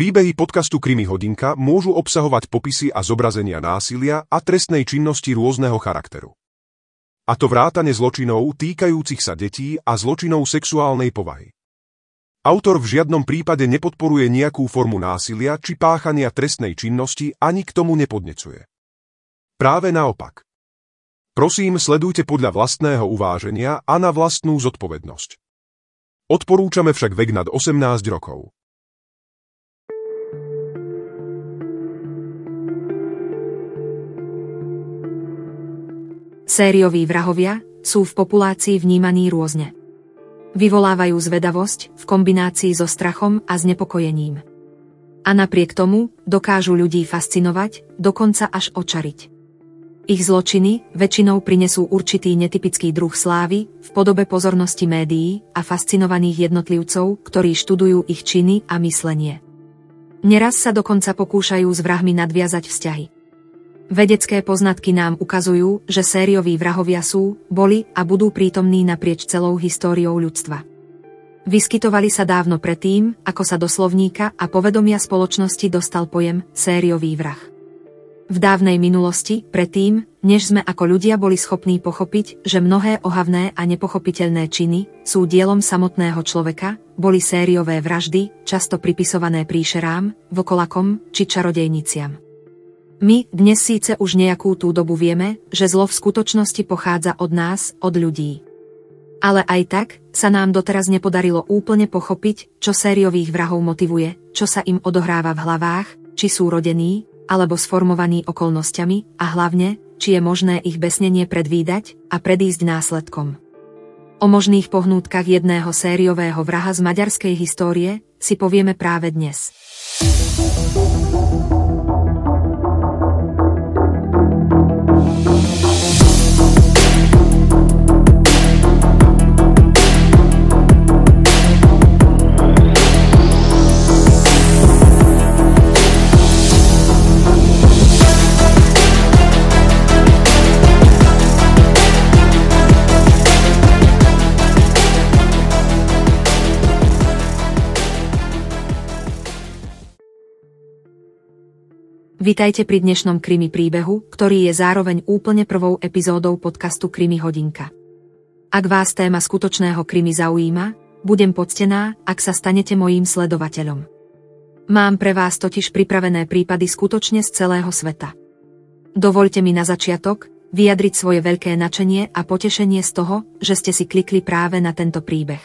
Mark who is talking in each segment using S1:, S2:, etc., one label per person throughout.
S1: Príbehy podcastu Krimi hodinka môžu obsahovať popisy a zobrazenia násilia a trestnej činnosti rôzneho charakteru. A to vrátane zločinov týkajúcich sa detí a zločinov sexuálnej povahy. Autor v žiadnom prípade nepodporuje nejakú formu násilia či páchania trestnej činnosti ani k tomu nepodnecuje. Práve naopak. Prosím, sledujte podľa vlastného uváženia a na vlastnú zodpovednosť. Odporúčame však vek nad 18 rokov.
S2: Sérioví vrahovia sú v populácii vnímaní rôzne. Vyvolávajú zvedavosť v kombinácii so strachom a znepokojením. A napriek tomu dokážu ľudí fascinovať, dokonca až očariť. Ich zločiny väčšinou prinesú určitý netypický druh slávy v podobe pozornosti médií a fascinovaných jednotlivcov, ktorí študujú ich činy a myslenie. Neraz sa dokonca pokúšajú s vrahmi nadviazať vzťahy. Vedecké poznatky nám ukazujú, že sérioví vrahovia sú, boli a budú prítomní naprieč celou históriou ľudstva. Vyskytovali sa dávno predtým, ako sa do slovníka a povedomia spoločnosti dostal pojem sériový vrah. V dávnej minulosti, predtým, než sme ako ľudia boli schopní pochopiť, že mnohé ohavné a nepochopiteľné činy sú dielom samotného človeka, boli sériové vraždy, často pripisované príšerám, vokolakom či čarodejniciam. My dnes síce už nejakú tú dobu vieme, že zlo v skutočnosti pochádza od nás, od ľudí. Ale aj tak sa nám doteraz nepodarilo úplne pochopiť, čo sériových vrahov motivuje, čo sa im odohráva v hlavách, či sú rodení, alebo sformovaní okolnostiami a hlavne, či je možné ich besnenie predvídať a predísť následkom. O možných pohnútkach jedného sériového vraha z maďarskej histórie si povieme práve dnes. Vitajte pri dnešnom krimi príbehu, ktorý je zároveň úplne prvou epizódou podcastu Krimi hodinka. Ak vás téma skutočného krimi zaujíma, budem poctená, ak sa stanete mojím sledovateľom. Mám pre vás totiž pripravené prípady skutočne z celého sveta. Dovolte mi na začiatok vyjadriť svoje veľké načenie a potešenie z toho, že ste si klikli práve na tento príbeh.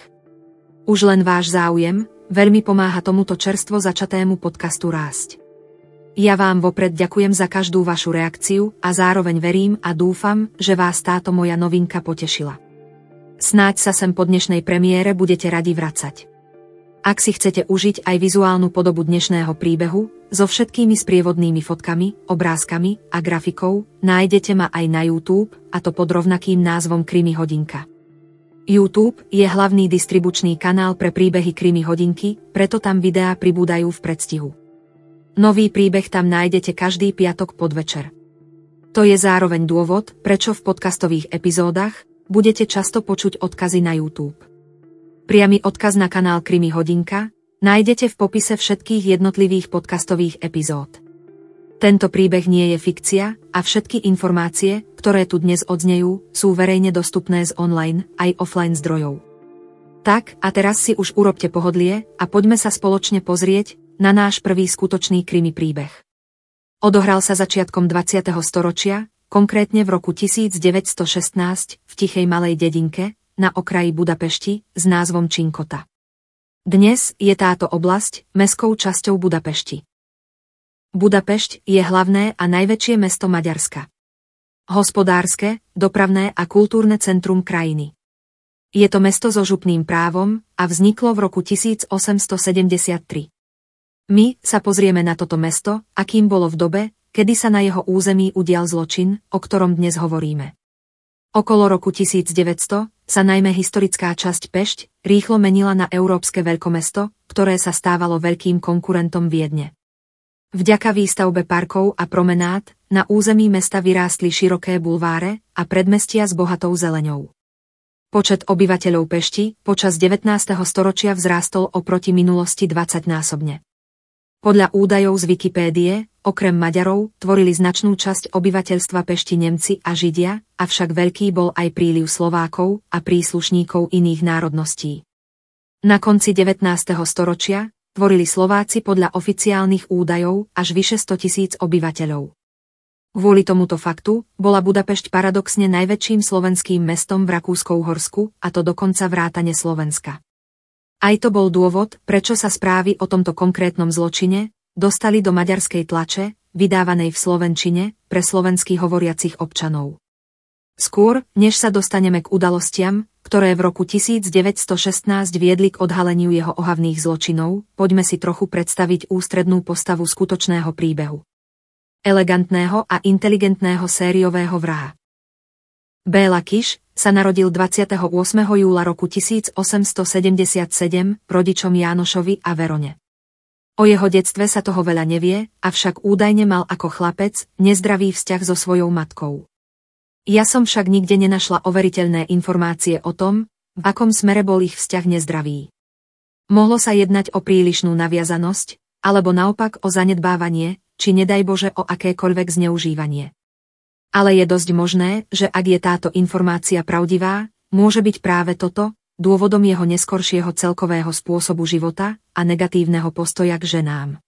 S2: Už len váš záujem veľmi pomáha tomuto čerstvo začatému podcastu rásť. Ja vám vopred ďakujem za každú vašu reakciu a zároveň verím a dúfam, že vás táto moja novinka potešila. Snáď sa sem po dnešnej premiére budete radi vracať. Ak si chcete užiť aj vizuálnu podobu dnešného príbehu, so všetkými sprievodnými fotkami, obrázkami a grafikou, nájdete ma aj na YouTube, a to pod rovnakým názvom Krimi hodinka. YouTube je hlavný distribučný kanál pre príbehy Krimi hodinky, preto tam videá pribúdajú v predstihu. Nový príbeh tam nájdete každý piatok podvečer. To je zároveň dôvod, prečo v podcastových epizódach budete často počuť odkazy na YouTube. Priamy odkaz na kanál Krimi Hodinka nájdete v popise všetkých jednotlivých podcastových epizód. Tento príbeh nie je fikcia a všetky informácie, ktoré tu dnes odznejú, sú verejne dostupné z online aj offline zdrojov. Tak, a teraz si už urobte pohodlie a poďme sa spoločne pozrieť, na náš prvý skutočný krimi príbeh. Odohral sa začiatkom 20. storočia, konkrétne v roku 1916 v tichej malej dedinke na okraji Budapešti s názvom Činkota. Dnes je táto oblasť mestskou časťou Budapešti. Budapešť je hlavné a najväčšie mesto Maďarska. Hospodárske, dopravné a kultúrne centrum krajiny. Je to mesto so župným právom a vzniklo v roku 1873. My sa pozrieme na toto mesto, akým bolo v dobe, kedy sa na jeho území udial zločin, o ktorom dnes hovoríme. Okolo roku 1900 sa najmä historická časť Pešť rýchlo menila na európske veľkomesto, ktoré sa stávalo veľkým konkurentom Viedne. Vďaka výstavbe parkov a promenád na území mesta vyrástli široké bulváre a predmestia s bohatou zeleňou. Počet obyvateľov Pešti počas 19. storočia vzrástol oproti minulosti 20-násobne. Podľa údajov z Wikipédie, okrem Maďarov, tvorili značnú časť obyvateľstva Pešti Nemci a Židia, avšak veľký bol aj príliv Slovákov a príslušníkov iných národností. Na konci 19. storočia tvorili Slováci podľa oficiálnych údajov až vyše 100 tisíc obyvateľov. Kvôli tomuto faktu bola Budapešť paradoxne najväčším slovenským mestom v Rakúskou-Horsku, a to dokonca vrátane Slovenska. Aj to bol dôvod, prečo sa správy o tomto konkrétnom zločine dostali do maďarskej tlače, vydávanej v Slovenčine, pre slovenských hovoriacich občanov. Skôr, než sa dostaneme k udalostiam, ktoré v roku 1916 viedli k odhaleniu jeho ohavných zločinov, poďme si trochu predstaviť ústrednú postavu skutočného príbehu. Elegantného a inteligentného sériového vraha. Béla Kiš, sa narodil 28. júla roku 1877 rodičom Jánošovi a Verone. O jeho detstve sa toho veľa nevie, avšak údajne mal ako chlapec nezdravý vzťah so svojou matkou. Ja som však nikde nenašla overiteľné informácie o tom, v akom smere bol ich vzťah nezdravý. Mohlo sa jednať o prílišnú naviazanosť, alebo naopak o zanedbávanie, či nedaj Bože o akékoľvek zneužívanie. Ale je dosť možné, že ak je táto informácia pravdivá, môže byť práve toto, dôvodom jeho neskoršieho celkového spôsobu života a negatívneho postoja k ženám.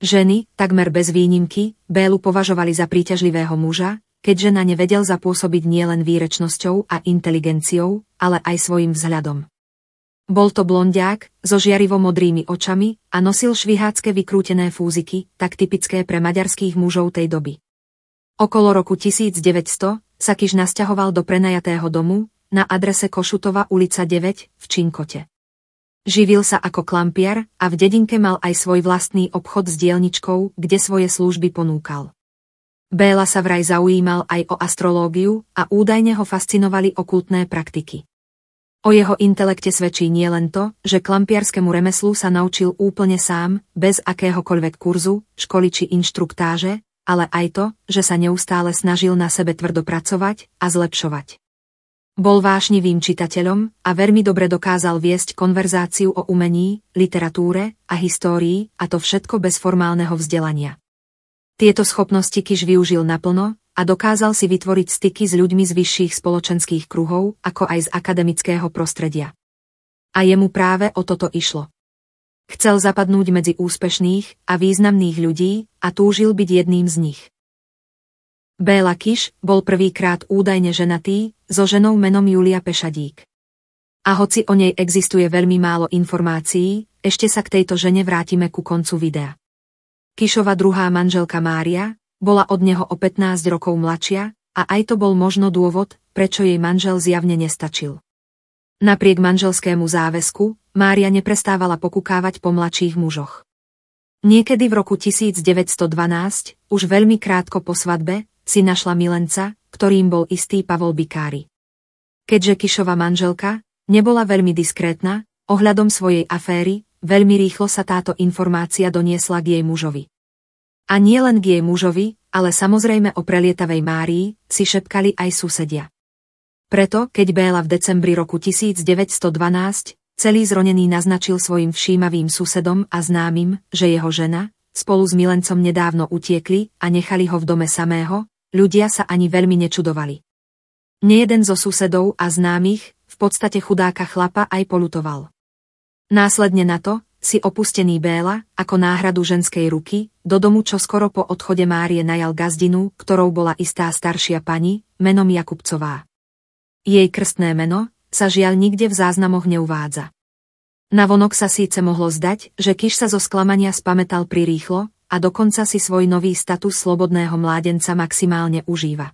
S2: Ženy, takmer bez výnimky, Bélu považovali za príťažlivého muža, keďže na ne vedel zapôsobiť nielen výrečnosťou a inteligenciou, ale aj svojim vzhľadom. Bol to blondiák, so žiarivo modrými očami a nosil švihácké vykrútené fúziky, tak typické pre maďarských mužov tej doby. Okolo roku 1900 sa Kiš nasťahoval do prenajatého domu na adrese Košutova ulica 9 v Činkote. Živil sa ako klampiar a v dedinke mal aj svoj vlastný obchod s dielničkou, kde svoje služby ponúkal. Béla sa vraj zaujímal aj o astrológiu a údajne ho fascinovali okultné praktiky. O jeho intelekte svedčí nielen to, že klampiarskému remeslu sa naučil úplne sám, bez akéhokoľvek kurzu, školy či inštruktáže, ale aj to, že sa neustále snažil na sebe tvrdo pracovať a zlepšovať. Bol vášnivým čitateľom a veľmi dobre dokázal viesť konverzáciu o umení, literatúre a histórii, a to všetko bez formálneho vzdelania. Tieto schopnosti Kiš využil naplno a dokázal si vytvoriť styky s ľuďmi z vyšších spoločenských kruhov, ako aj z akademického prostredia. A jemu práve o toto išlo. Chcel zapadnúť medzi úspešných a významných ľudí a túžil byť jedným z nich. Béla Kiš bol prvýkrát údajne ženatý so ženou menom Julia Pešadík. A hoci o nej existuje veľmi málo informácií, ešte sa k tejto žene vrátime ku koncu videa. Kišova druhá manželka Mária bola od neho o 15 rokov mladšia a aj to bol možno dôvod, prečo jej manžel zjavne nestačil. Napriek manželskému záväzku, Mária neprestávala pokukávať po mladších mužoch. Niekedy v roku 1912, už veľmi krátko po svadbe, si našla milenca, ktorým bol istý Pavol Bikári. Keďže Kišova manželka nebola veľmi diskrétna, ohľadom svojej aféry, veľmi rýchlo sa táto informácia doniesla k jej mužovi. A nie len k jej mužovi, ale samozrejme o prelietavej Márii, si šepkali aj susedia. Preto, keď Béla v decembri roku 1912 celý zronený naznačil svojim všímavým susedom a známym, že jeho žena, spolu s milencom nedávno utiekli a nechali ho v dome samého, ľudia sa ani veľmi nečudovali. Nejeden zo susedov a známych, v podstate chudáka chlapa aj polutoval. Následne na to, si opustený Béla, ako náhradu ženskej ruky, do domu čo skoro po odchode Márie najal gazdinu, ktorou bola istá staršia pani, menom Jakubcová. Jej krstné meno sa žiaľ nikde v záznamoch neuvádza. Navonok sa síce mohlo zdať, že Kiš sa zo sklamania spametal prirýchlo a dokonca si svoj nový status slobodného mládenca maximálne užíva.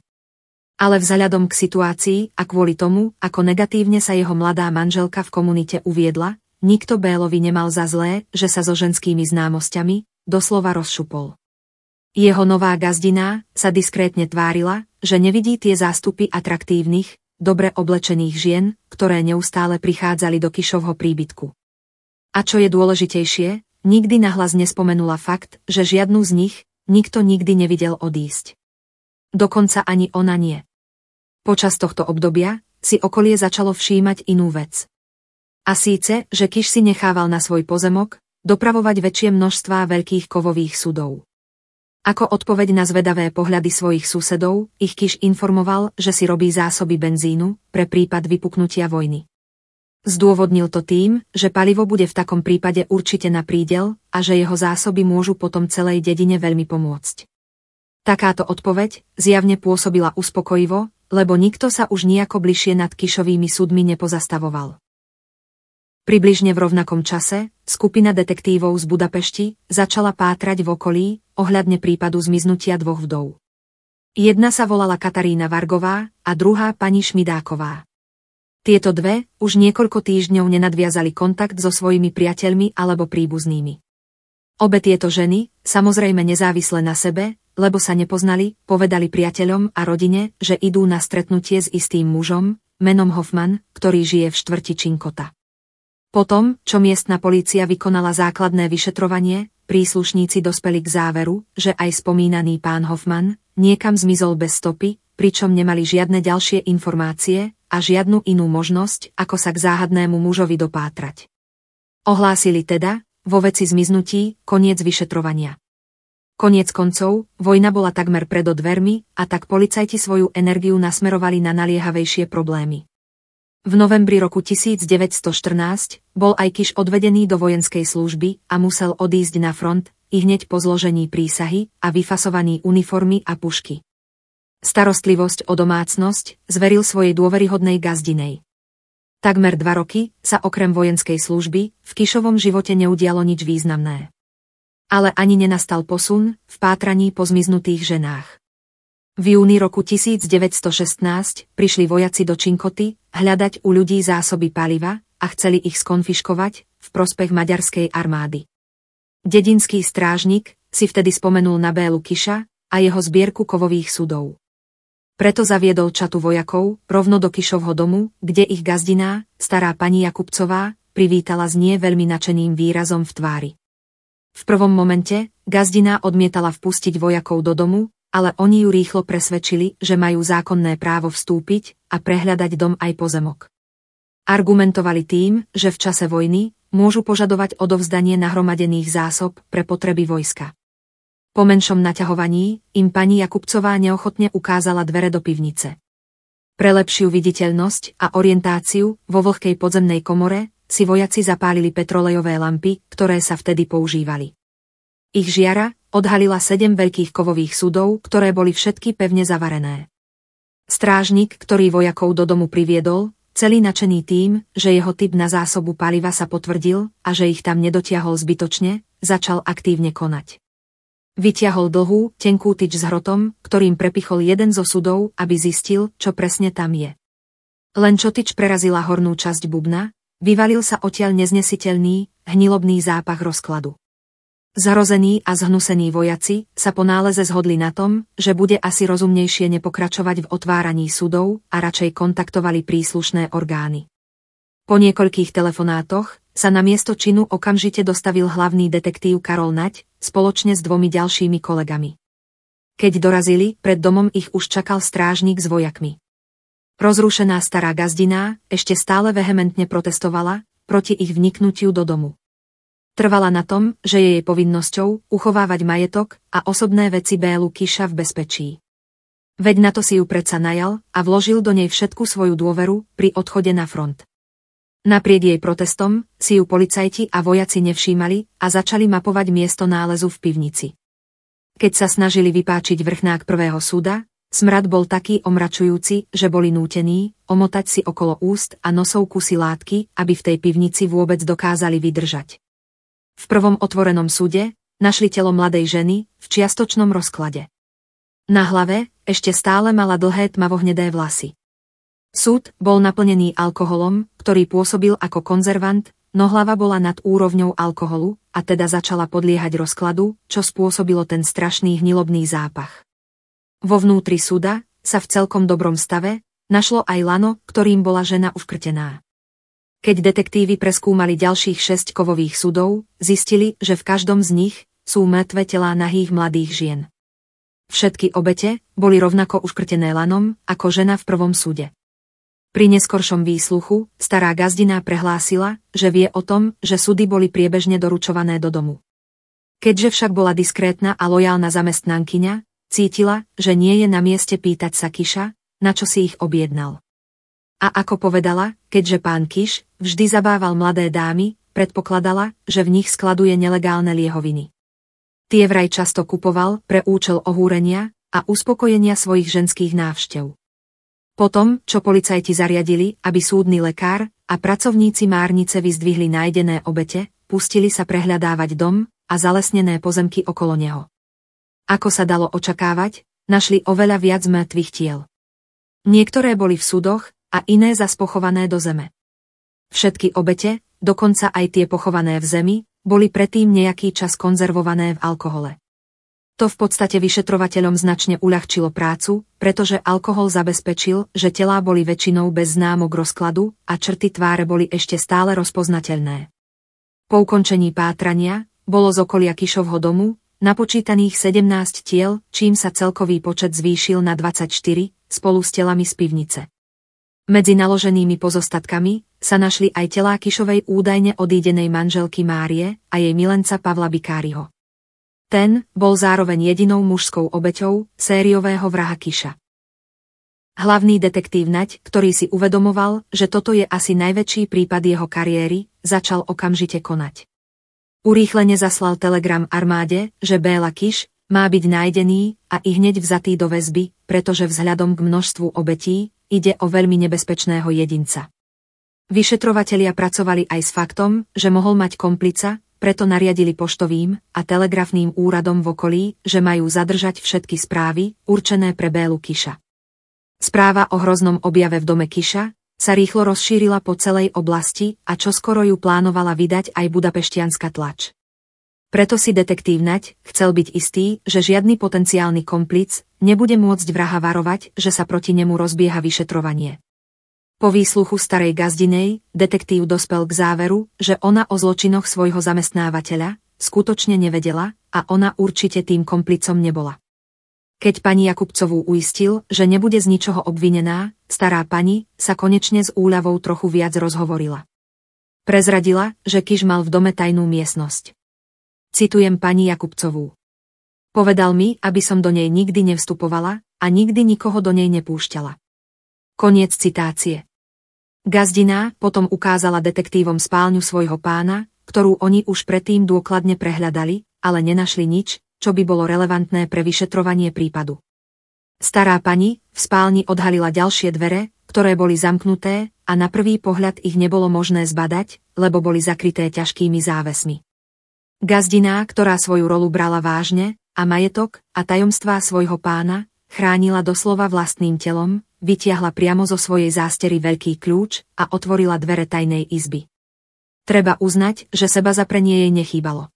S2: Ale vzhľadom k situácii a kvôli tomu, ako negatívne sa jeho mladá manželka v komunite uviedla, nikto Bélovi nemal za zlé, že sa so ženskými známosťami doslova rozšupol. Jeho nová gazdina sa diskrétne tvárila, že nevidí tie zástupy atraktívnych, dobre oblečených žien, ktoré neustále prichádzali do Kišovho príbytku. A čo je dôležitejšie, nikdy nahlas nespomenula fakt, že žiadnu z nich nikto nikdy nevidel odísť. Dokonca ani ona nie. Počas tohto obdobia si okolie začalo všímať inú vec. A síce, že Kiš si nechával na svoj pozemok, dopravovať väčšie množstvá veľkých kovových sudov. Ako odpoveď na zvedavé pohľady svojich susedov, ich Kiš informoval, že si robí zásoby benzínu pre prípad vypuknutia vojny. Zdôvodnil to tým, že palivo bude v takom prípade určite na prídel a že jeho zásoby môžu potom celej dedine veľmi pomôcť. Takáto odpoveď zjavne pôsobila uspokojivo, lebo nikto sa už nejako bližšie nad Kišovými súdmi nepozastavoval. Približne v rovnakom čase skupina detektívov z Budapešti začala pátrať v okolí ohľadne prípadu zmiznutia dvoch vdov. Jedna sa volala Katarína Vargová a druhá pani Šmidáková. Tieto dve už niekoľko týždňov nenadviazali kontakt so svojimi priateľmi alebo príbuznými. Obe tieto ženy, samozrejme nezávisle na sebe, lebo sa nepoznali, povedali priateľom a rodine, že idú na stretnutie s istým mužom, menom Hoffman, ktorý žije v štvrti Činkota. Potom, čo miestna polícia vykonala základné vyšetrovanie, príslušníci dospeli k záveru, že aj spomínaný pán Hoffman niekam zmizol bez stopy, pričom nemali žiadne ďalšie informácie a žiadnu inú možnosť, ako sa k záhadnému mužovi dopátrať. Ohlásili teda, vo veci zmiznutí, koniec vyšetrovania. Koniec koncov, vojna bola takmer pred dvermi a tak policajti svoju energiu nasmerovali na naliehavejšie problémy. V novembri roku 1914 bol aj odvedený do vojenskej služby a musel odísť na front, i hneď po zložení prísahy a vyfasovaní uniformy a pušky. Starostlivosť o domácnosť zveril svojej dôveryhodnej gazdinej. Takmer dva roky sa okrem vojenskej služby v Kišovom živote neudialo nič významné. Ale ani nenastal posun v pátraní po zmiznutých ženách. V júni roku 1916 prišli vojaci do Činkoty hľadať u ľudí zásoby paliva a chceli ich skonfiškovať v prospech maďarskej armády. Dedinský strážnik si vtedy spomenul na Bélu Kiša a jeho zbierku kovových sudov. Preto zaviedol čatu vojakov rovno do Kišovho domu, kde ich gazdiná, stará pani Jakubcová, privítala s nie veľmi načeným výrazom v tvári. V prvom momente gazdina odmietala vpustiť vojakov do domu, ale oni ju rýchlo presvedčili, že majú zákonné právo vstúpiť a prehľadať dom aj pozemok. Argumentovali tým, že v čase vojny môžu požadovať odovzdanie nahromadených zásob pre potreby vojska. Po menšom naťahovaní im pani Jakubcová neochotne ukázala dvere do pivnice. Pre lepšiu viditeľnosť a orientáciu vo vlhkej podzemnej komore si vojaci zapálili petrolejové lampy, ktoré sa vtedy používali. Ich žiara odhalila sedem veľkých kovových sudov, ktoré boli všetky pevne zavarené. Strážnik, ktorý vojakov do domu priviedol, celý načený tým, že jeho typ na zásobu paliva sa potvrdil a že ich tam nedotiahol zbytočne, začal aktívne konať. Vytiahol dlhú, tenkú tyč s hrotom, ktorým prepichol jeden zo sudov, aby zistil, čo presne tam je. Len čo tyč prerazila hornú časť bubna, vyvalil sa odtiaľ neznesiteľný, hnilobný zápach rozkladu. Zarození a zhnusení vojaci sa po náleze zhodli na tom, že bude asi rozumnejšie nepokračovať v otváraní sudov a radšej kontaktovali príslušné orgány. Po niekoľkých telefonátoch sa na miesto činu okamžite dostavil hlavný detektív Karol Nať spoločne s dvomi ďalšími kolegami. Keď dorazili, pred domom ich už čakal strážnik s vojakmi. Rozrušená stará gazdiná ešte stále vehementne protestovala proti ich vniknutiu do domu. Trvala na tom, že je jej povinnosťou uchovávať majetok a osobné veci Bélu Kiša v bezpečí. Veď na to si ju predsa najal a vložil do nej všetku svoju dôveru pri odchode na front. Napriek jej protestom si ju policajti a vojaci nevšímali a začali mapovať miesto nálezu v pivnici. Keď sa snažili vypáčiť vrchnák prvého súda, smrad bol taký omračujúci, že boli nútení omotať si okolo úst a nosov kusy látky, aby v tej pivnici vôbec dokázali vydržať. V prvom otvorenom súde našli telo mladej ženy v čiastočnom rozklade. Na hlave ešte stále mala dlhé tmavohnedé vlasy. Súd bol naplnený alkoholom, ktorý pôsobil ako konzervant, no hlava bola nad úrovňou alkoholu a teda začala podliehať rozkladu, čo spôsobilo ten strašný hnilobný zápach. Vo vnútri súda sa v celkom dobrom stave našlo aj lano, ktorým bola žena uškrtená. Keď detektívy preskúmali ďalších šesť kovových sudov, zistili, že v každom z nich sú mŕtve telá nahých mladých žien. Všetky obete boli rovnako uškrtené lanom ako žena v prvom súde. Pri neskoršom výsluchu stará gazdina prehlásila, že vie o tom, že súdy boli priebežne doručované do domu. Keďže však bola diskrétna a lojálna zamestnankyňa, cítila, že nie je na mieste pýtať sa Kiša, na čo si ich objednal. A ako povedala, keďže pán Kiš vždy zabával mladé dámy, predpokladala, že v nich skladuje nelegálne liehoviny. Tie vraj často kupoval pre účel ohúrenia a uspokojenia svojich ženských návštev. Potom, čo policajti zariadili, aby súdny lekár a pracovníci márnice vyzdvihli nájdené obete, pustili sa prehľadávať dom a zalesnené pozemky okolo neho. Ako sa dalo očakávať, našli oveľa viac mŕtvych tiel. Niektoré boli v súdoch a iné zaspochované do zeme. Všetky obete, dokonca aj tie pochované v zemi, boli predtým nejaký čas konzervované v alkohole. To v podstate vyšetrovateľom značne uľahčilo prácu, pretože alkohol zabezpečil, že telá boli väčšinou bez známok rozkladu a črty tváre boli ešte stále rozpoznateľné. Po ukončení pátrania bolo z okolia Kišovho domu napočítaných 17 tiel, čím sa celkový počet zvýšil na 24, spolu s telami z pivnice. Medzi naloženými pozostatkami sa našli aj telá Kišovej údajne odídenej manželky Márie a jej milenca Pavla Bikáriho. Ten bol zároveň jedinou mužskou obeťou sériového vraha Kiša. Hlavný detektív Naď, ktorý si uvedomoval, že toto je asi najväčší prípad jeho kariéry, začal okamžite konať. Urýchlene zaslal telegram armáde, že Béla Kiš má byť nájdený a i hneď vzatý do väzby, pretože vzhľadom k množstvu obetí ide o veľmi nebezpečného jedinca. Vyšetrovatelia pracovali aj s faktom, že mohol mať komplica, preto nariadili poštovým a telegrafným úradom v okolí, že majú zadržať všetky správy, určené pre Bélu Kiša. Správa o hroznom objave v dome Kiša sa rýchlo rozšírila po celej oblasti a čoskoro ju plánovala vydať aj budapeštianská tlač. Preto si detektív Nať chcel byť istý, že žiadny potenciálny komplic nebude môcť vraha varovať, že sa proti nemu rozbieha vyšetrovanie. Po výsluchu starej gazdinej, detektív dospel k záveru, že ona o zločinoch svojho zamestnávateľa skutočne nevedela a ona určite tým komplicom nebola. Keď pani Jakubcovú uistil, že nebude z ničoho obvinená, stará pani sa konečne s úľavou trochu viac rozhovorila. Prezradila, že Kiš mal v dome tajnú miestnosť. Citujem pani Jakubcovú. Povedal mi, aby som do nej nikdy nevstupovala a nikdy nikoho do nej nepúšťala. Koniec citácie. Gazdina potom ukázala detektívom spálňu svojho pána, ktorú oni už predtým dôkladne prehľadali, ale nenašli nič, čo by bolo relevantné pre vyšetrovanie prípadu. Stará pani v spálni odhalila ďalšie dvere, ktoré boli zamknuté a na prvý pohľad ich nebolo možné zbadať, lebo boli zakryté ťažkými závesmi. Gazdina, ktorá svoju rolu brala vážne, a majetok a tajomstvá svojho pána, chránila doslova vlastným telom, vytiahla priamo zo svojej zástery veľký kľúč a otvorila dvere tajnej izby. Treba uznať, že seba zaprenie jej nechýbalo.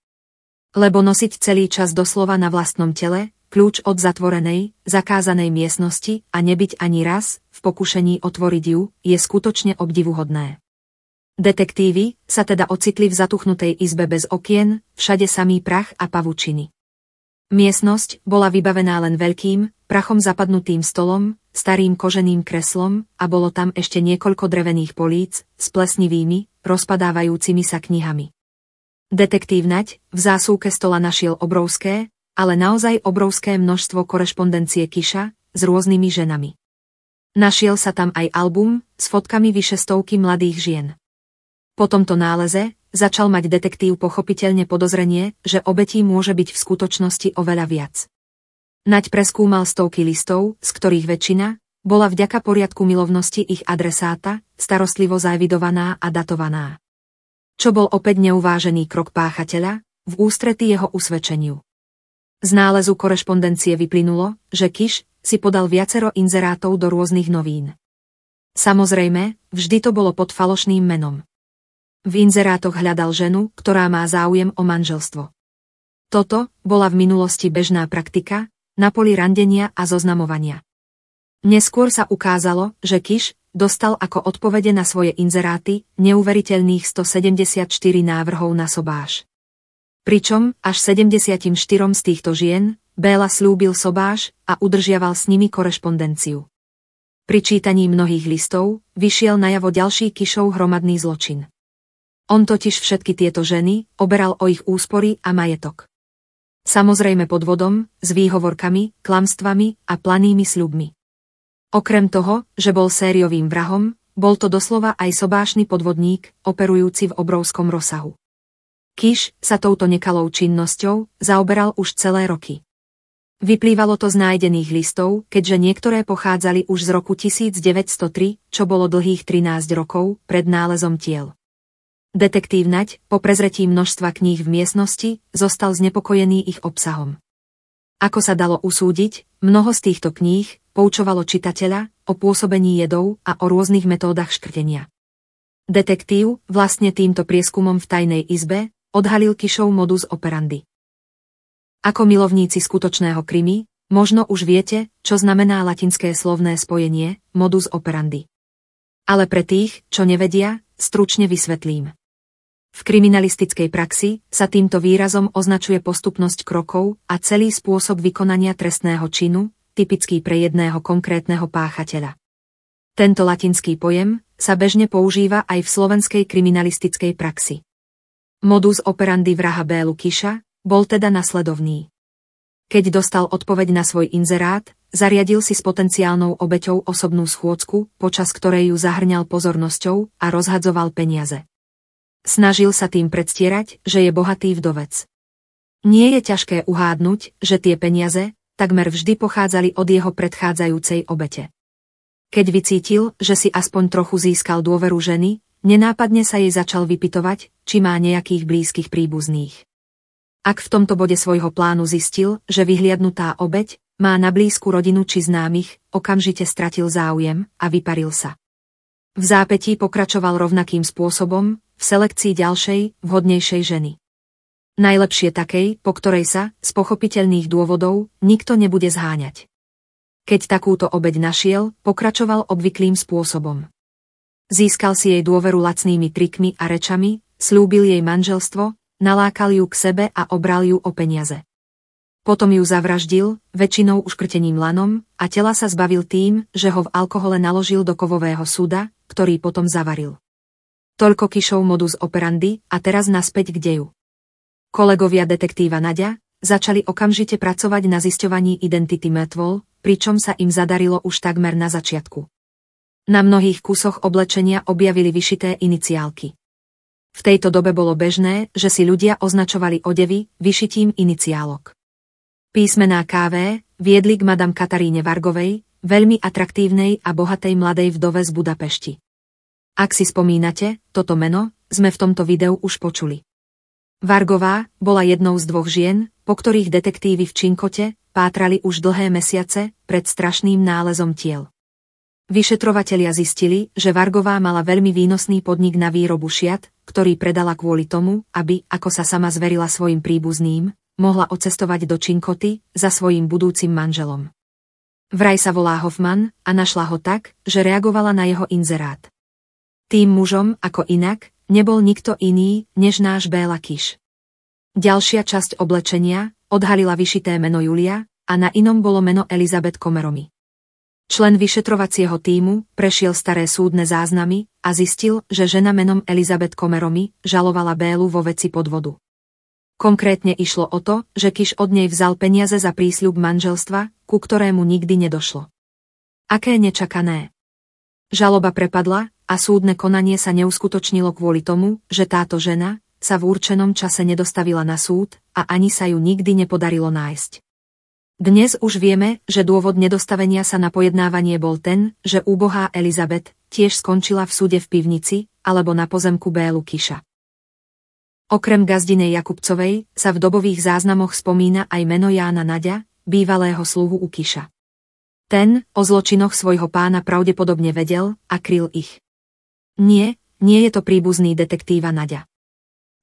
S2: Lebo nosiť celý čas doslova na vlastnom tele, kľúč od zatvorenej, zakázanej miestnosti a nebyť ani raz v pokušení otvoriť ju, je skutočne obdivuhodné. Detektívy sa teda ocitli v zatuchnutej izbe bez okien, všade samý prach a pavučiny. Miestnosť bola vybavená len veľkým, prachom zapadnutým stolom, starým koženým kreslom a bolo tam ešte niekoľko drevených políc s plesnivými, rozpadávajúcimi sa knihami. Detektív Nať v zásúke stola našiel obrovské, ale naozaj obrovské množstvo korešpondencie Kiša s rôznymi ženami. Našiel sa tam aj album s fotkami vyše stovky mladých žien. Po tomto náleze začal mať detektív pochopiteľne podozrenie, že obetí môže byť v skutočnosti oveľa viac. Naď preskúmal stovky listov, z ktorých väčšina bola vďaka poriadku milovnosti ich adresáta, starostlivo zaevidovaná a datovaná. Čo bol opäť neuvážený krok páchateľa, v ústretí jeho usvedčeniu. Z nálezu korešpondencie vyplynulo, že Kiš si podal viacero inzerátov do rôznych novín. Samozrejme, vždy to bolo pod falošným menom. V inzerátoch hľadal ženu, ktorá má záujem o manželstvo. Toto bola v minulosti bežná praktika, na poli randenia a zoznamovania. Neskôr sa ukázalo, že Kiš dostal ako odpovede na svoje inzeráty neuveriteľných 174 návrhov na sobáš. Pričom až 74 z týchto žien Béla slúbil sobáš a udržiaval s nimi korešpondenciu. Pri čítaní mnohých listov vyšiel najavo ďalší Kišov hromadný zločin. On totiž všetky tieto ženy oberal o ich úspory a majetok. Samozrejme pod vodom, s výhovorkami, klamstvami a planými sľubmi. Okrem toho, že bol sériovým vrahom, bol to doslova aj sobášny podvodník, operujúci v obrovskom rozsahu. Kiš sa touto nekalou činnosťou zaoberal už celé roky. Vyplývalo to z nájdených listov, keďže niektoré pochádzali už z roku 1903, čo bolo dlhých 13 rokov pred nálezom tiel. Detektív Naď, po prezretí množstva kníh v miestnosti, zostal znepokojený ich obsahom. Ako sa dalo usúdiť, mnoho z týchto kníh poučovalo čitateľa o pôsobení jedov a o rôznych metódach škrtenia. Detektív vlastne týmto prieskumom v tajnej izbe odhalil Kišov modus operandi. Ako milovníci skutočného krimi, možno už viete, čo znamená latinské slovné spojenie modus operandi. Ale pre tých, čo nevedia, stručne vysvetlím. V kriminalistickej praxi sa týmto výrazom označuje postupnosť krokov a celý spôsob vykonania trestného činu, typický pre jedného konkrétneho páchateľa. Tento latinský pojem sa bežne používa aj v slovenskej kriminalistickej praxi. Modus operandi vraha B. Lukiša bol teda nasledovný. Keď dostal odpoveď na svoj inzerát, zariadil si s potenciálnou obeťou osobnú schôdzku, počas ktorej ju zahrňal pozornosťou a rozhadzoval peniaze. Snažil sa tým predstierať, že je bohatý vdovec. Nie je ťažké uhádnuť, že tie peniaze takmer vždy pochádzali od jeho predchádzajúcej obete. Keď vycítil, že si aspoň trochu získal dôveru ženy, Nenápadne sa jej začal vypitovať, či má nejakých blízkych príbuzných. Ak v tomto bode svojho plánu zistil, že vyhliadnutá obeď má na blízku rodinu či známych, okamžite stratil záujem a vyparil sa. V zápetí pokračoval rovnakým spôsobom, v selekcii ďalšej, vhodnejšej ženy. Najlepšie takej, po ktorej sa, z pochopiteľných dôvodov, nikto nebude zháňať. Keď takúto obeď našiel, pokračoval obvyklým spôsobom. Získal si jej dôveru lacnými trikmi a rečami, slúbil jej manželstvo, nalákal ju k sebe a obral ju o peniaze. Potom ju zavraždil, väčšinou uškrtením lanom, a tela sa zbavil tým, že ho v alkohole naložil do kovového súda, ktorý potom zavaril. Toľko Kišov modus operandi a teraz naspäť k deju. Kolegovia detektíva Nadia začali okamžite pracovať na zisťovaní identity mŕtvol, pričom sa im zadarilo už takmer na začiatku. Na mnohých kusoch oblečenia objavili vyšité iniciálky. V tejto dobe bolo bežné, že si ľudia označovali odevy vyšitím iniciálok. Písmená KV viedli k madam Kataríne Vargovej, veľmi atraktívnej a bohatej mladej vdove z Budapešti. Ak si spomínate, toto meno sme v tomto videu už počuli. Vargová bola jednou z dvoch žien, po ktorých detektívy v Činkote pátrali už dlhé mesiace pred strašným nálezom tiel. Vyšetrovatelia zistili, že Vargová mala veľmi výnosný podnik na výrobu šiat, ktorý predala kvôli tomu, aby, ako sa sama zverila svojim príbuzným, mohla ocestovať do Činkoty za svojim budúcim manželom. Vraj sa volá Hoffman a našla ho tak, že reagovala na jeho inzerát. Tým mužom, ako inak, nebol nikto iný, než náš Béla Kiš. Ďalšia časť oblečenia odhalila vyšité meno Julia a na inom bolo meno Elizabeth Komeromi. Člen vyšetrovacieho týmu prešiel staré súdne záznamy a zistil, že žena menom Elizabeth Komeromi žalovala Bélu vo veci podvodu. Konkrétne išlo o to, že Kiš od nej vzal peniaze za prísľub manželstva, ku ktorému nikdy nedošlo. Aké nečakané. Žaloba prepadla a súdne konanie sa neuskutočnilo kvôli tomu, že táto žena sa v určenom čase nedostavila na súd a ani sa ju nikdy nepodarilo nájsť. Dnes už vieme, že dôvod nedostavenia sa na pojednávanie bol ten, že úbohá Elizabeth tiež skončila v súde v pivnici alebo na pozemku Bélu Kiša. Okrem gazdinej Jakubcovej sa v dobových záznamoch spomína aj meno Jána Nadia, bývalého sluhu u Kiša. Ten o zločinoch svojho pána pravdepodobne vedel a kryl ich. Nie, nie je to príbuzný detektíva Nadia.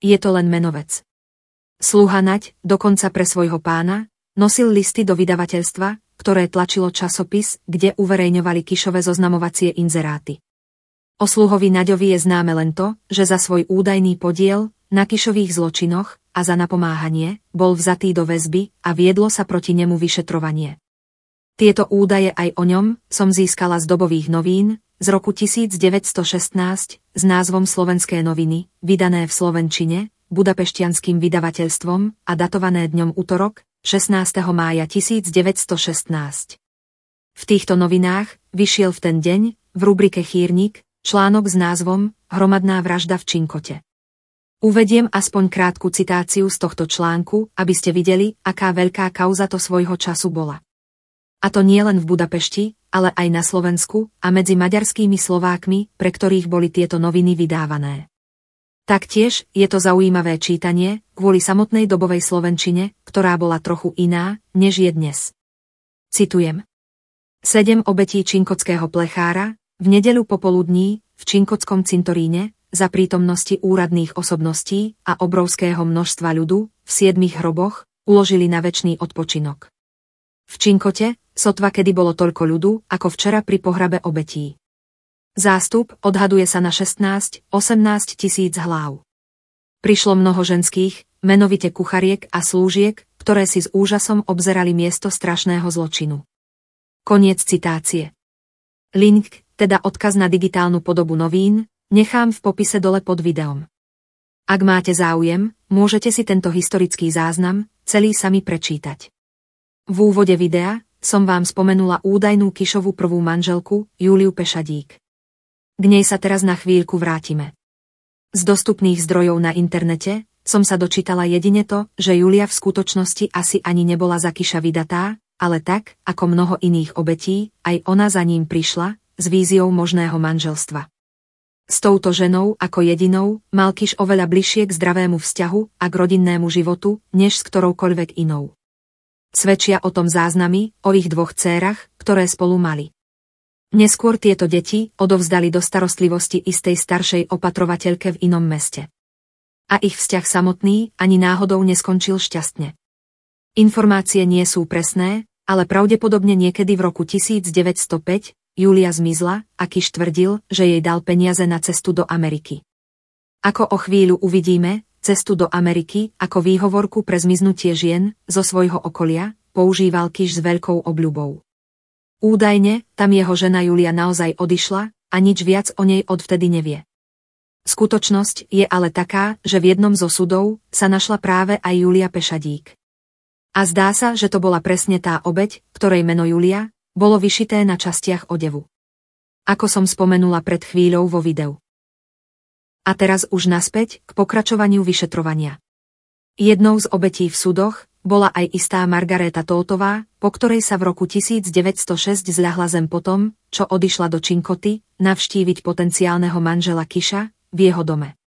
S2: Je to len menovec. Sluha Naď, dokonca pre svojho pána, Nosil listy do vydavateľstva, ktoré tlačilo časopis, kde uverejňovali Kišové zoznamovacie inzeráty. O sluhovi Naďovi je známe len to, že za svoj údajný podiel na Kišových zločinoch a za napomáhanie bol vzatý do väzby a viedlo sa proti nemu vyšetrovanie. Tieto údaje aj o ňom som získala z dobových novín z roku 1916 s názvom Slovenské noviny, vydané v Slovenčine, budapeštianským vydavateľstvom a datované dňom útorok, 16. mája 1916. V týchto novinách vyšiel v ten deň, v rubrike Chýrnik, článok s názvom Hromadná vražda v Činkote. Uvediem aspoň krátku citáciu z tohto článku, aby ste videli, aká veľká kauza to svojho času bola. A to nie len v Budapešti, ale aj na Slovensku a medzi maďarskými Slovákmi, pre ktorých boli tieto noviny vydávané. Taktiež je to zaujímavé čítanie kvôli samotnej dobovej Slovenčine, ktorá bola trochu iná, než je dnes. Citujem. Sedem obetí činkockého plechára, v nedeľu popoludní, v činkockom cintoríne, za prítomnosti úradných osobností a obrovského množstva ľudu, v siedmých hroboch, uložili na väčší odpočinok. V Činkote, sotva kedy bolo toľko ľudu, ako včera pri pohrabe obetí. Zástup odhaduje sa na 16-18 tisíc hlav. Prišlo mnoho ženských, menovite kuchariek a slúžiek, ktoré si s úžasom obzerali miesto strašného zločinu. Koniec citácie. Link, teda odkaz na digitálnu podobu novín, nechám v popise dole pod videom. Ak máte záujem, môžete si tento historický záznam celý sami prečítať. V úvode videa som vám spomenula údajnú Kišovú prvú manželku, Júliu Pešadík. K nej sa teraz na chvíľku vrátime. Z dostupných zdrojov na internete som sa dočítala jedine to, že Julia v skutočnosti asi ani nebola za Kiša vydatá, ale tak, ako mnoho iných obetí, aj ona za ním prišla, s víziou možného manželstva. S touto ženou ako jedinou mal Kiš oveľa bližšie k zdravému vzťahu a k rodinnému životu, než s ktoroukoľvek inou. Svedčia o tom záznamy o ich dvoch dcérach, ktoré spolu mali. Neskôr tieto deti odovzdali do starostlivosti istej staršej opatrovateľke v inom meste. A ich vzťah samotný ani náhodou neskončil šťastne. Informácie nie sú presné, ale pravdepodobne niekedy v roku 1905 Julia zmizla a tvrdil, že jej dal peniaze na cestu do Ameriky. Ako o chvíľu uvidíme, cestu do Ameriky ako výhovorku pre zmiznutie žien zo svojho okolia, používal Kiš s veľkou obľubou. Údajne, tam jeho žena Julia naozaj odišla a nič viac o nej odvtedy nevie. Skutočnosť je ale taká, že v jednom zo sudov sa našla práve aj Julia Pešadík. A zdá sa, že to bola presne tá obeď, ktorej meno Julia bolo vyšité na častiach odevu. Ako som spomenula pred chvíľou vo videu. A teraz už naspäť k pokračovaniu vyšetrovania. Jednou z obetí v súdoch bola aj istá Margaréta Tótová, po ktorej sa v roku 1906 zľahla zem potom, čo odišla do Činkoty navštíviť potenciálneho manžela Kiša v jeho dome.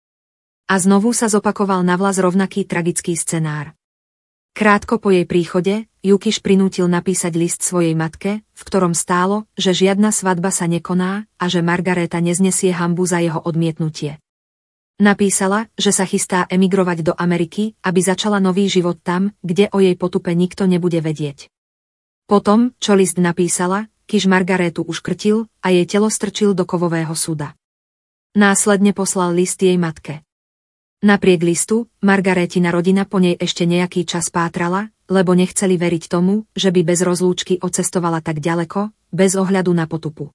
S2: A znovu sa zopakoval navlas rovnaký tragický scenár. Krátko po jej príchode, Jukiš prinútil napísať list svojej matke, v ktorom stálo, že žiadna svadba sa nekoná a že Margaréta neznesie hambu za jeho odmietnutie. Napísala, že sa chystá emigrovať do Ameriky, aby začala nový život tam, kde o jej potupe nikto nebude vedieť. Potom, čo list napísala, Kiš Margarétu uškrtil a jej telo strčil do kovového súda. Následne poslal list jej matke. Napriek listu, Margarétina rodina po nej ešte nejaký čas pátrala, lebo nechceli veriť tomu, že by bez rozlúčky ocestovala tak ďaleko, bez ohľadu na potupu.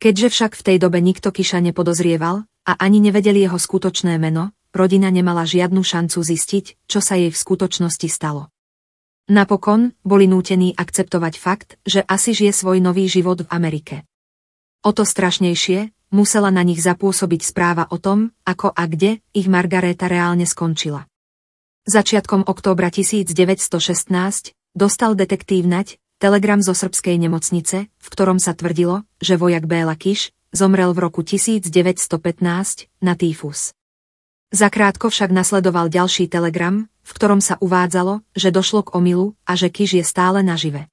S2: Keďže však v tej dobe nikto Kiša nepodozrieval, a ani nevedeli jeho skutočné meno, rodina nemala žiadnu šancu zistiť, čo sa jej v skutočnosti stalo. Napokon boli nútení akceptovať fakt, že asi žije svoj nový život v Amerike. O to strašnejšie, musela na nich zapôsobiť správa o tom, ako a kde ich Margareta reálne skončila. Začiatkom októbra 1916 dostal detektív Nať telegram zo srbskej nemocnice, v ktorom sa tvrdilo, že vojak Béla Kiš zomrel v roku 1915 na týfus. Zakrátko však nasledoval ďalší telegram, v ktorom sa uvádzalo, že došlo k omilu a že Kiž je stále nažive.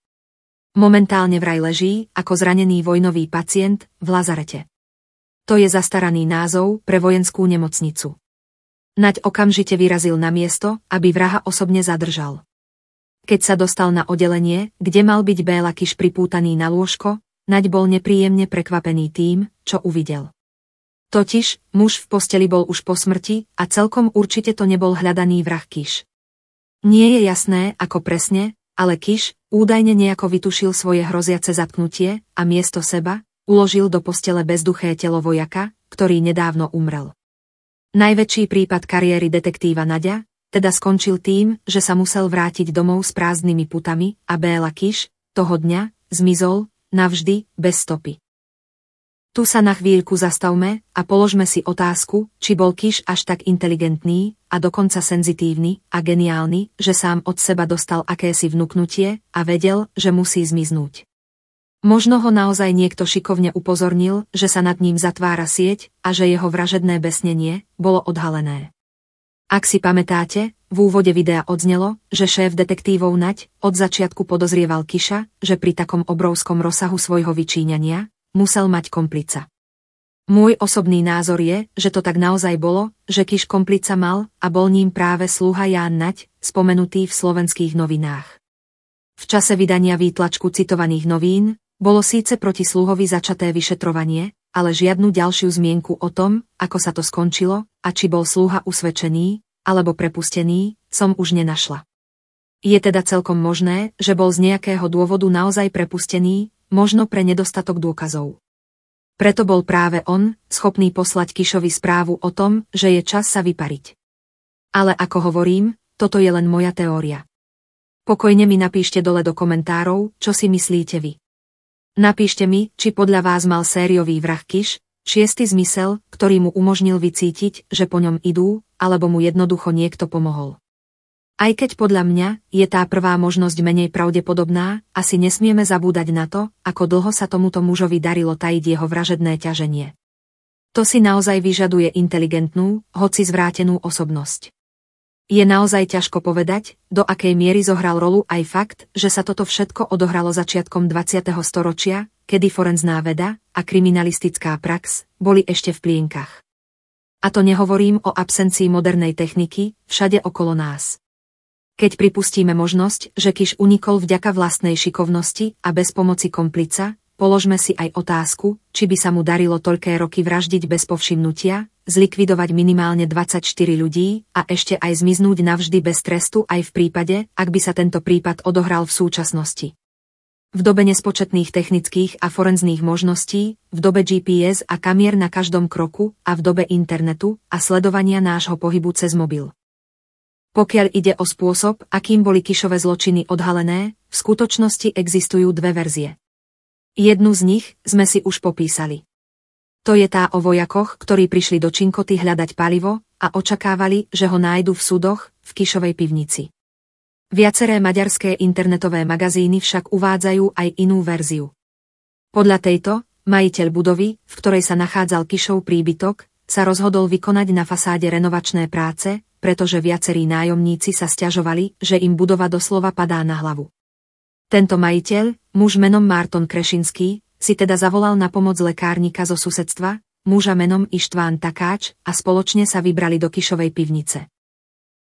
S2: Momentálne vraj leží ako zranený vojnový pacient v Lazarete. To je zastaraný názov pre vojenskú nemocnicu. Naď okamžite vyrazil na miesto, aby vraha osobne zadržal. Keď sa dostal na oddelenie, kde mal byť Béla Kiš pripútaný na lôžko, Naď bol nepríjemne prekvapený tým, čo uvidel. Totiž, muž v posteli bol už po smrti a celkom určite to nebol hľadaný vrah Kiš. Nie je jasné, ako presne, ale Kiš údajne nejako vytušil svoje hroziace zatknutie a miesto seba uložil do postele bezduché telo vojaka, ktorý nedávno umrel. Najväčší prípad kariéry detektíva Nadia teda skončil tým, že sa musel vrátiť domov s prázdnymi putami a Béla Kiš toho dňa zmizol navždy bez stopy. Tu sa na chvíľku zastavme a položme si otázku, či bol Kiš až tak inteligentný a dokonca senzitívny a geniálny, že sám od seba dostal akési vnúknutie a vedel, že musí zmiznúť. Možno ho naozaj niekto šikovne upozornil, že sa nad ním zatvára sieť a že jeho vražedné besnenie bolo odhalené. Ak si pamätáte, v úvode videa odznelo, že šéf detektívov Nať od začiatku podozrieval Kiša, že pri takom obrovskom rozsahu svojho vyčíňania musel mať komplica. Môj osobný názor je, že to tak naozaj bolo, že Kiš komplica mal a bol ním práve sluha Ján Nať, spomenutý v slovenských novinách. V čase vydania výtlačku citovaných novín bolo síce proti sluhovi začaté vyšetrovanie, ale žiadnu ďalšiu zmienku o tom, ako sa to skončilo a či bol sluha usvedčený alebo prepustený, som už nenašla. Je teda celkom možné, že bol z nejakého dôvodu naozaj prepustený, možno pre nedostatok dôkazov. Preto bol práve on schopný poslať Kišovi správu o tom, že je čas sa vypariť. Ale ako hovorím, toto je len moja teória. Pokojne mi napíšte dole do komentárov, čo si myslíte vy. Napíšte mi, či podľa vás mal sériový vrah Kiš, šiestý zmysel, ktorý mu umožnil vycítiť, že po ňom idú, alebo mu jednoducho niekto pomohol. Aj keď podľa mňa je tá prvá možnosť menej pravdepodobná, asi nesmieme zabúdať na to, ako dlho sa tomuto mužovi darilo tajiť jeho vražedné ťaženie. To si naozaj vyžaduje inteligentnú, hoci zvrátenú osobnosť. Je naozaj ťažko povedať, do akej miery zohral rolu aj fakt, že sa toto všetko odohralo začiatkom 20. storočia, kedy forenzná veda a kriminalistická prax boli ešte v plienkach. A to nehovorím o absencii modernej techniky, všade okolo nás. Keď pripustíme možnosť, že Kiš unikol vďaka vlastnej šikovnosti a bez pomoci komplica, položme si aj otázku, či by sa mu darilo toľké roky vraždiť bez povšimnutia, zlikvidovať minimálne 24 ľudí a ešte aj zmiznúť navždy bez trestu aj v prípade, ak by sa tento prípad odohral v súčasnosti. V dobe nespočetných technických a forenzných možností, v dobe GPS a kamier na každom kroku a v dobe internetu a sledovania nášho pohybu cez mobil. Pokiaľ ide o spôsob, akým boli Kišové zločiny odhalené, v skutočnosti existujú dve verzie. Jednu z nich sme si už popísali. To je tá o vojakoch, ktorí prišli do Činkoty hľadať palivo a očakávali, že ho nájdu v súdoch v Kišovej pivnici. Viaceré maďarské internetové magazíny však uvádzajú aj inú verziu. Podľa tejto, majiteľ budovy, v ktorej sa nachádzal Kišov príbytok, sa rozhodol vykonať na fasáde renovačné práce, pretože viacerí nájomníci sa stiažovali, že im budova doslova padá na hlavu. Tento majiteľ, muž menom Marton Krešinský, si teda zavolal na pomoc lekárnika zo susedstva, muža menom Ištván Takáč a spoločne sa vybrali do Kišovej pivnice.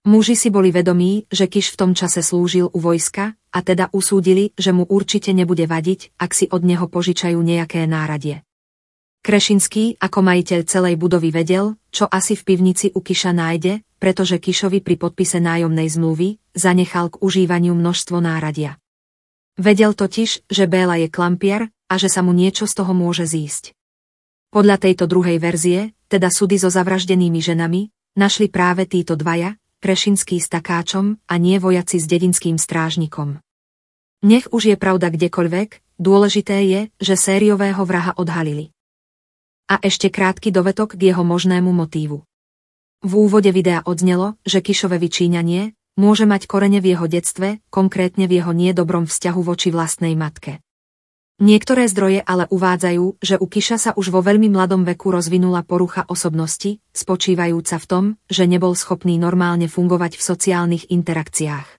S2: Muži si boli vedomí, že Kiš v tom čase slúžil u vojska a teda usúdili, že mu určite nebude vadiť, ak si od neho požičajú nejaké náradie. Krešinský ako majiteľ celej budovy vedel, čo asi v pivnici u Kiša nájde, pretože Kišovi pri podpise nájomnej zmluvy zanechal k užívaniu množstvo náradia. Vedel totiž, že Béla je klampier a že sa mu niečo z toho môže zísť. Podľa tejto druhej verzie, teda súdy so zavraždenými ženami, našli práve títo dvaja, Krešinský s takáčom a nie vojaci s dedinským strážnikom. Nech už je pravda kdekoľvek, dôležité je, že sériového vraha odhalili. A ešte krátky dovetok k jeho možnému motívu. V úvode videa odznelo, že Kišové vyčíňanie môže mať korene v jeho detstve, konkrétne v jeho niedobrom vzťahu voči vlastnej matke. Niektoré zdroje ale uvádzajú, že u Kiša sa už vo veľmi mladom veku rozvinula porucha osobnosti, spočívajúca v tom, že nebol schopný normálne fungovať v sociálnych interakciách.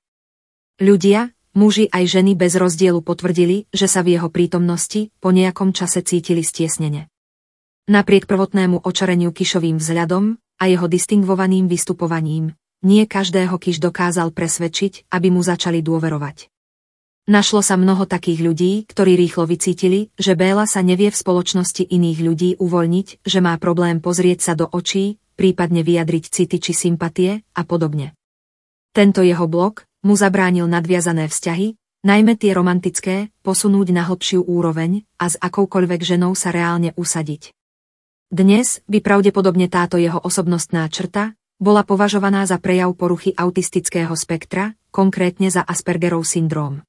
S2: Ľudia, muži aj ženy bez rozdielu potvrdili, že sa v jeho prítomnosti po nejakom čase cítili stiesnene. Napriek prvotnému očareniu Kišovým vzhľadom a jeho distingvovaným vystupovaním, nie každého Kiš dokázal presvedčiť, aby mu začali dôverovať. Našlo sa mnoho takých ľudí, ktorí rýchlo vycítili, že Béla sa nevie v spoločnosti iných ľudí uvoľniť, že má problém pozrieť sa do očí, prípadne vyjadriť city či sympatie a podobne. Tento jeho blok mu zabránil nadviazané vzťahy, najmä tie romantické, posunúť na hlbšiu úroveň a s akoukoľvek ženou sa reálne usadiť. Dnes by pravdepodobne táto jeho osobnostná črta bola považovaná za prejav poruchy autistického spektra, konkrétne za Aspergerov syndróm.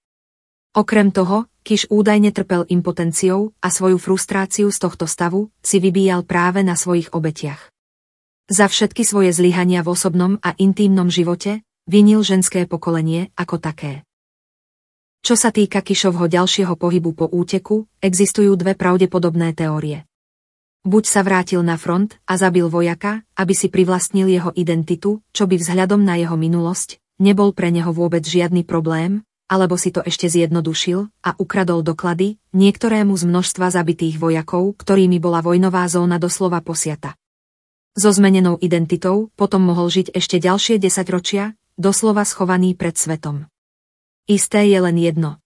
S2: Okrem toho, Kiš údajne trpel impotenciou a svoju frustráciu z tohto stavu si vybíjal práve na svojich obetiach. Za všetky svoje zlyhania v osobnom a intímnom živote vinil ženské pokolenie ako také. Čo sa týka Kišovho ďalšieho pohybu po úteku, existujú dve pravdepodobné teórie. Buď sa vrátil na front a zabil vojaka, aby si privlastnil jeho identitu, čo by vzhľadom na jeho minulosť, nebol pre neho vôbec žiadny problém, alebo si to ešte zjednodušil a ukradol doklady niektorému z množstva zabitých vojakov, ktorými bola vojnová zóna doslova posiata. So zmenenou identitou potom mohol žiť ešte ďalšie desaťročia, doslova schovaný pred svetom. Isté je len jedno.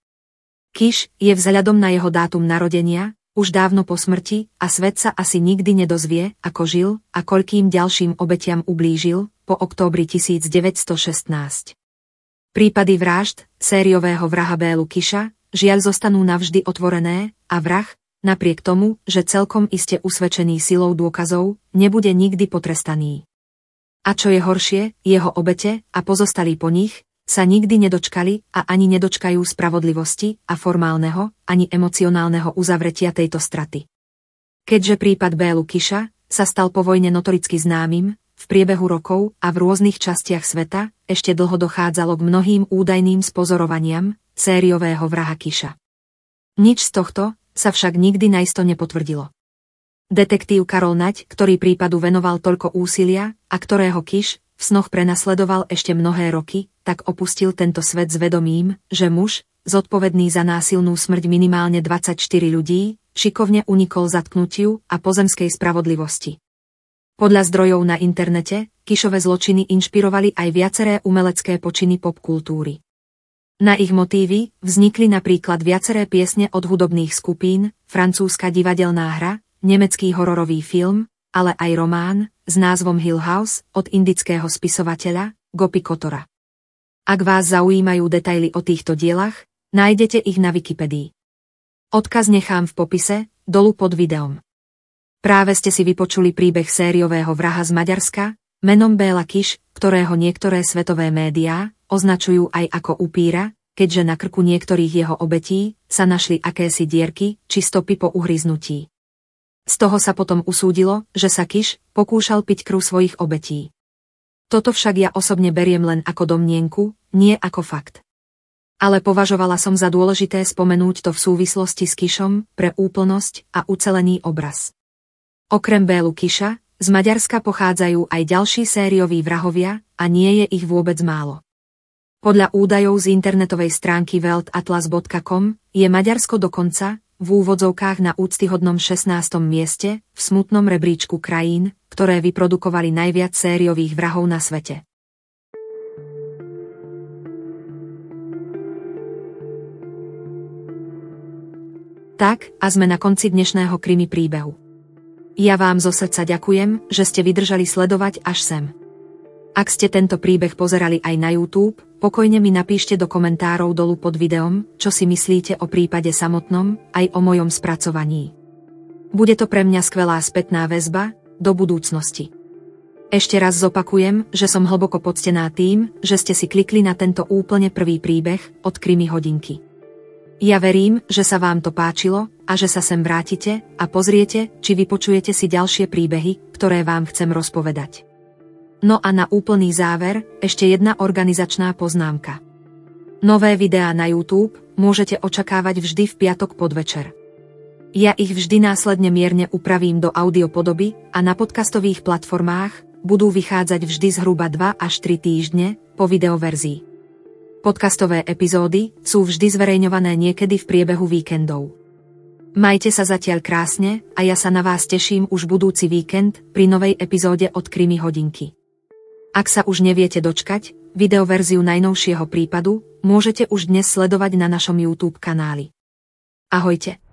S2: Kiš je vzhľadom na jeho dátum narodenia, už dávno po smrti a svet sa asi nikdy nedozvie, ako žil a koľkým ďalším obetiam ublížil po októbri 1916. Prípady vražd, sériového vraha Bélu Kiša, žiaľ zostanú navždy otvorené a vrah, napriek tomu, že celkom iste usvedčený silou dôkazov, nebude nikdy potrestaný. A čo je horšie, jeho obete a pozostali po nich, sa nikdy nedočkali a ani nedočkajú spravodlivosti a formálneho, ani emocionálneho uzavretia tejto straty. Keďže prípad Bélu Kiša sa stal po vojne notoricky známym, v priebehu rokov a v rôznych častiach sveta ešte dlho dochádzalo k mnohým údajným spozorovaniam sériového vraha Kiša. Nič z tohto sa však nikdy naisto nepotvrdilo. Detektív Karol Nať, ktorý prípadu venoval toľko úsilia a ktorého Kiš v snoch prenasledoval ešte mnohé roky, tak opustil tento svet s vedomím, že muž, zodpovedný za násilnú smrť minimálne 24 ľudí, šikovne unikol zatknutiu a pozemskej spravodlivosti. Podľa zdrojov na internete, Kišové zločiny inšpirovali aj viaceré umelecké počiny popkultúry. Na ich motívy vznikli napríklad viaceré piesne od hudobných skupín, francúzska divadelná hra, nemecký hororový film, ale aj román s názvom Hill House od indického spisovateľa Gopi Kotora. Ak vás zaujímajú detaily o týchto dielach, nájdete ich na Wikipedii. Odkaz nechám v popise, dolu pod videom. Práve ste si vypočuli príbeh sériového vraha z Maďarska, menom Béla Kiš, ktorého niektoré svetové médiá označujú aj ako upíra, keďže na krku niektorých jeho obetí sa našli akési dierky či stopy po uhryznutí. Z toho sa potom usúdilo, že sa Kiš pokúšal piť krv svojich obetí. Toto však ja osobne beriem len ako domnienku, nie ako fakt. Ale považovala som za dôležité spomenúť to v súvislosti s Kišom pre úplnosť a ucelený obraz. Okrem Bélu Kiša, z Maďarska pochádzajú aj ďalší sérioví vrahovia a nie je ich vôbec málo. Podľa údajov z internetovej stránky weltatlas.com je Maďarsko dokonca v úvodzovkách na úctyhodnom 16. mieste v smutnom rebríčku krajín, ktoré vyprodukovali najviac sériových vrahov na svete. Tak, a sme na konci dnešného krimi príbehu. Ja vám zo srdca ďakujem, že ste vydržali sledovať až sem. Ak ste tento príbeh pozerali aj na YouTube, pokojne mi napíšte do komentárov dolu pod videom, čo si myslíte o prípade samotnom, aj o mojom spracovaní. Bude to pre mňa skvelá spätná väzba do budúcnosti. Ešte raz zopakujem, že som hlboko poctená tým, že ste si klikli na tento úplne prvý príbeh od Krimi hodinky. Ja verím, že sa vám to páčilo a že sa sem vrátite a pozriete, či vypočujete si ďalšie príbehy, ktoré vám chcem rozpovedať. No a na úplný záver ešte jedna organizačná poznámka. Nové videá na YouTube môžete očakávať vždy v piatok podvečer. Ja ich vždy následne mierne upravím do audiopodoby a na podcastových platformách budú vychádzať vždy zhruba 2 až 3 týždne po videoverzii. Podcastové epizódy sú vždy zverejňované niekedy v priebehu víkendov. Majte sa zatiaľ krásne a ja sa na vás teším už budúci víkend pri novej epizóde od Krimi hodinky. Ak sa už neviete dočkať, videoverziu najnovšieho prípadu môžete už dnes sledovať na našom YouTube kanáli. Ahojte.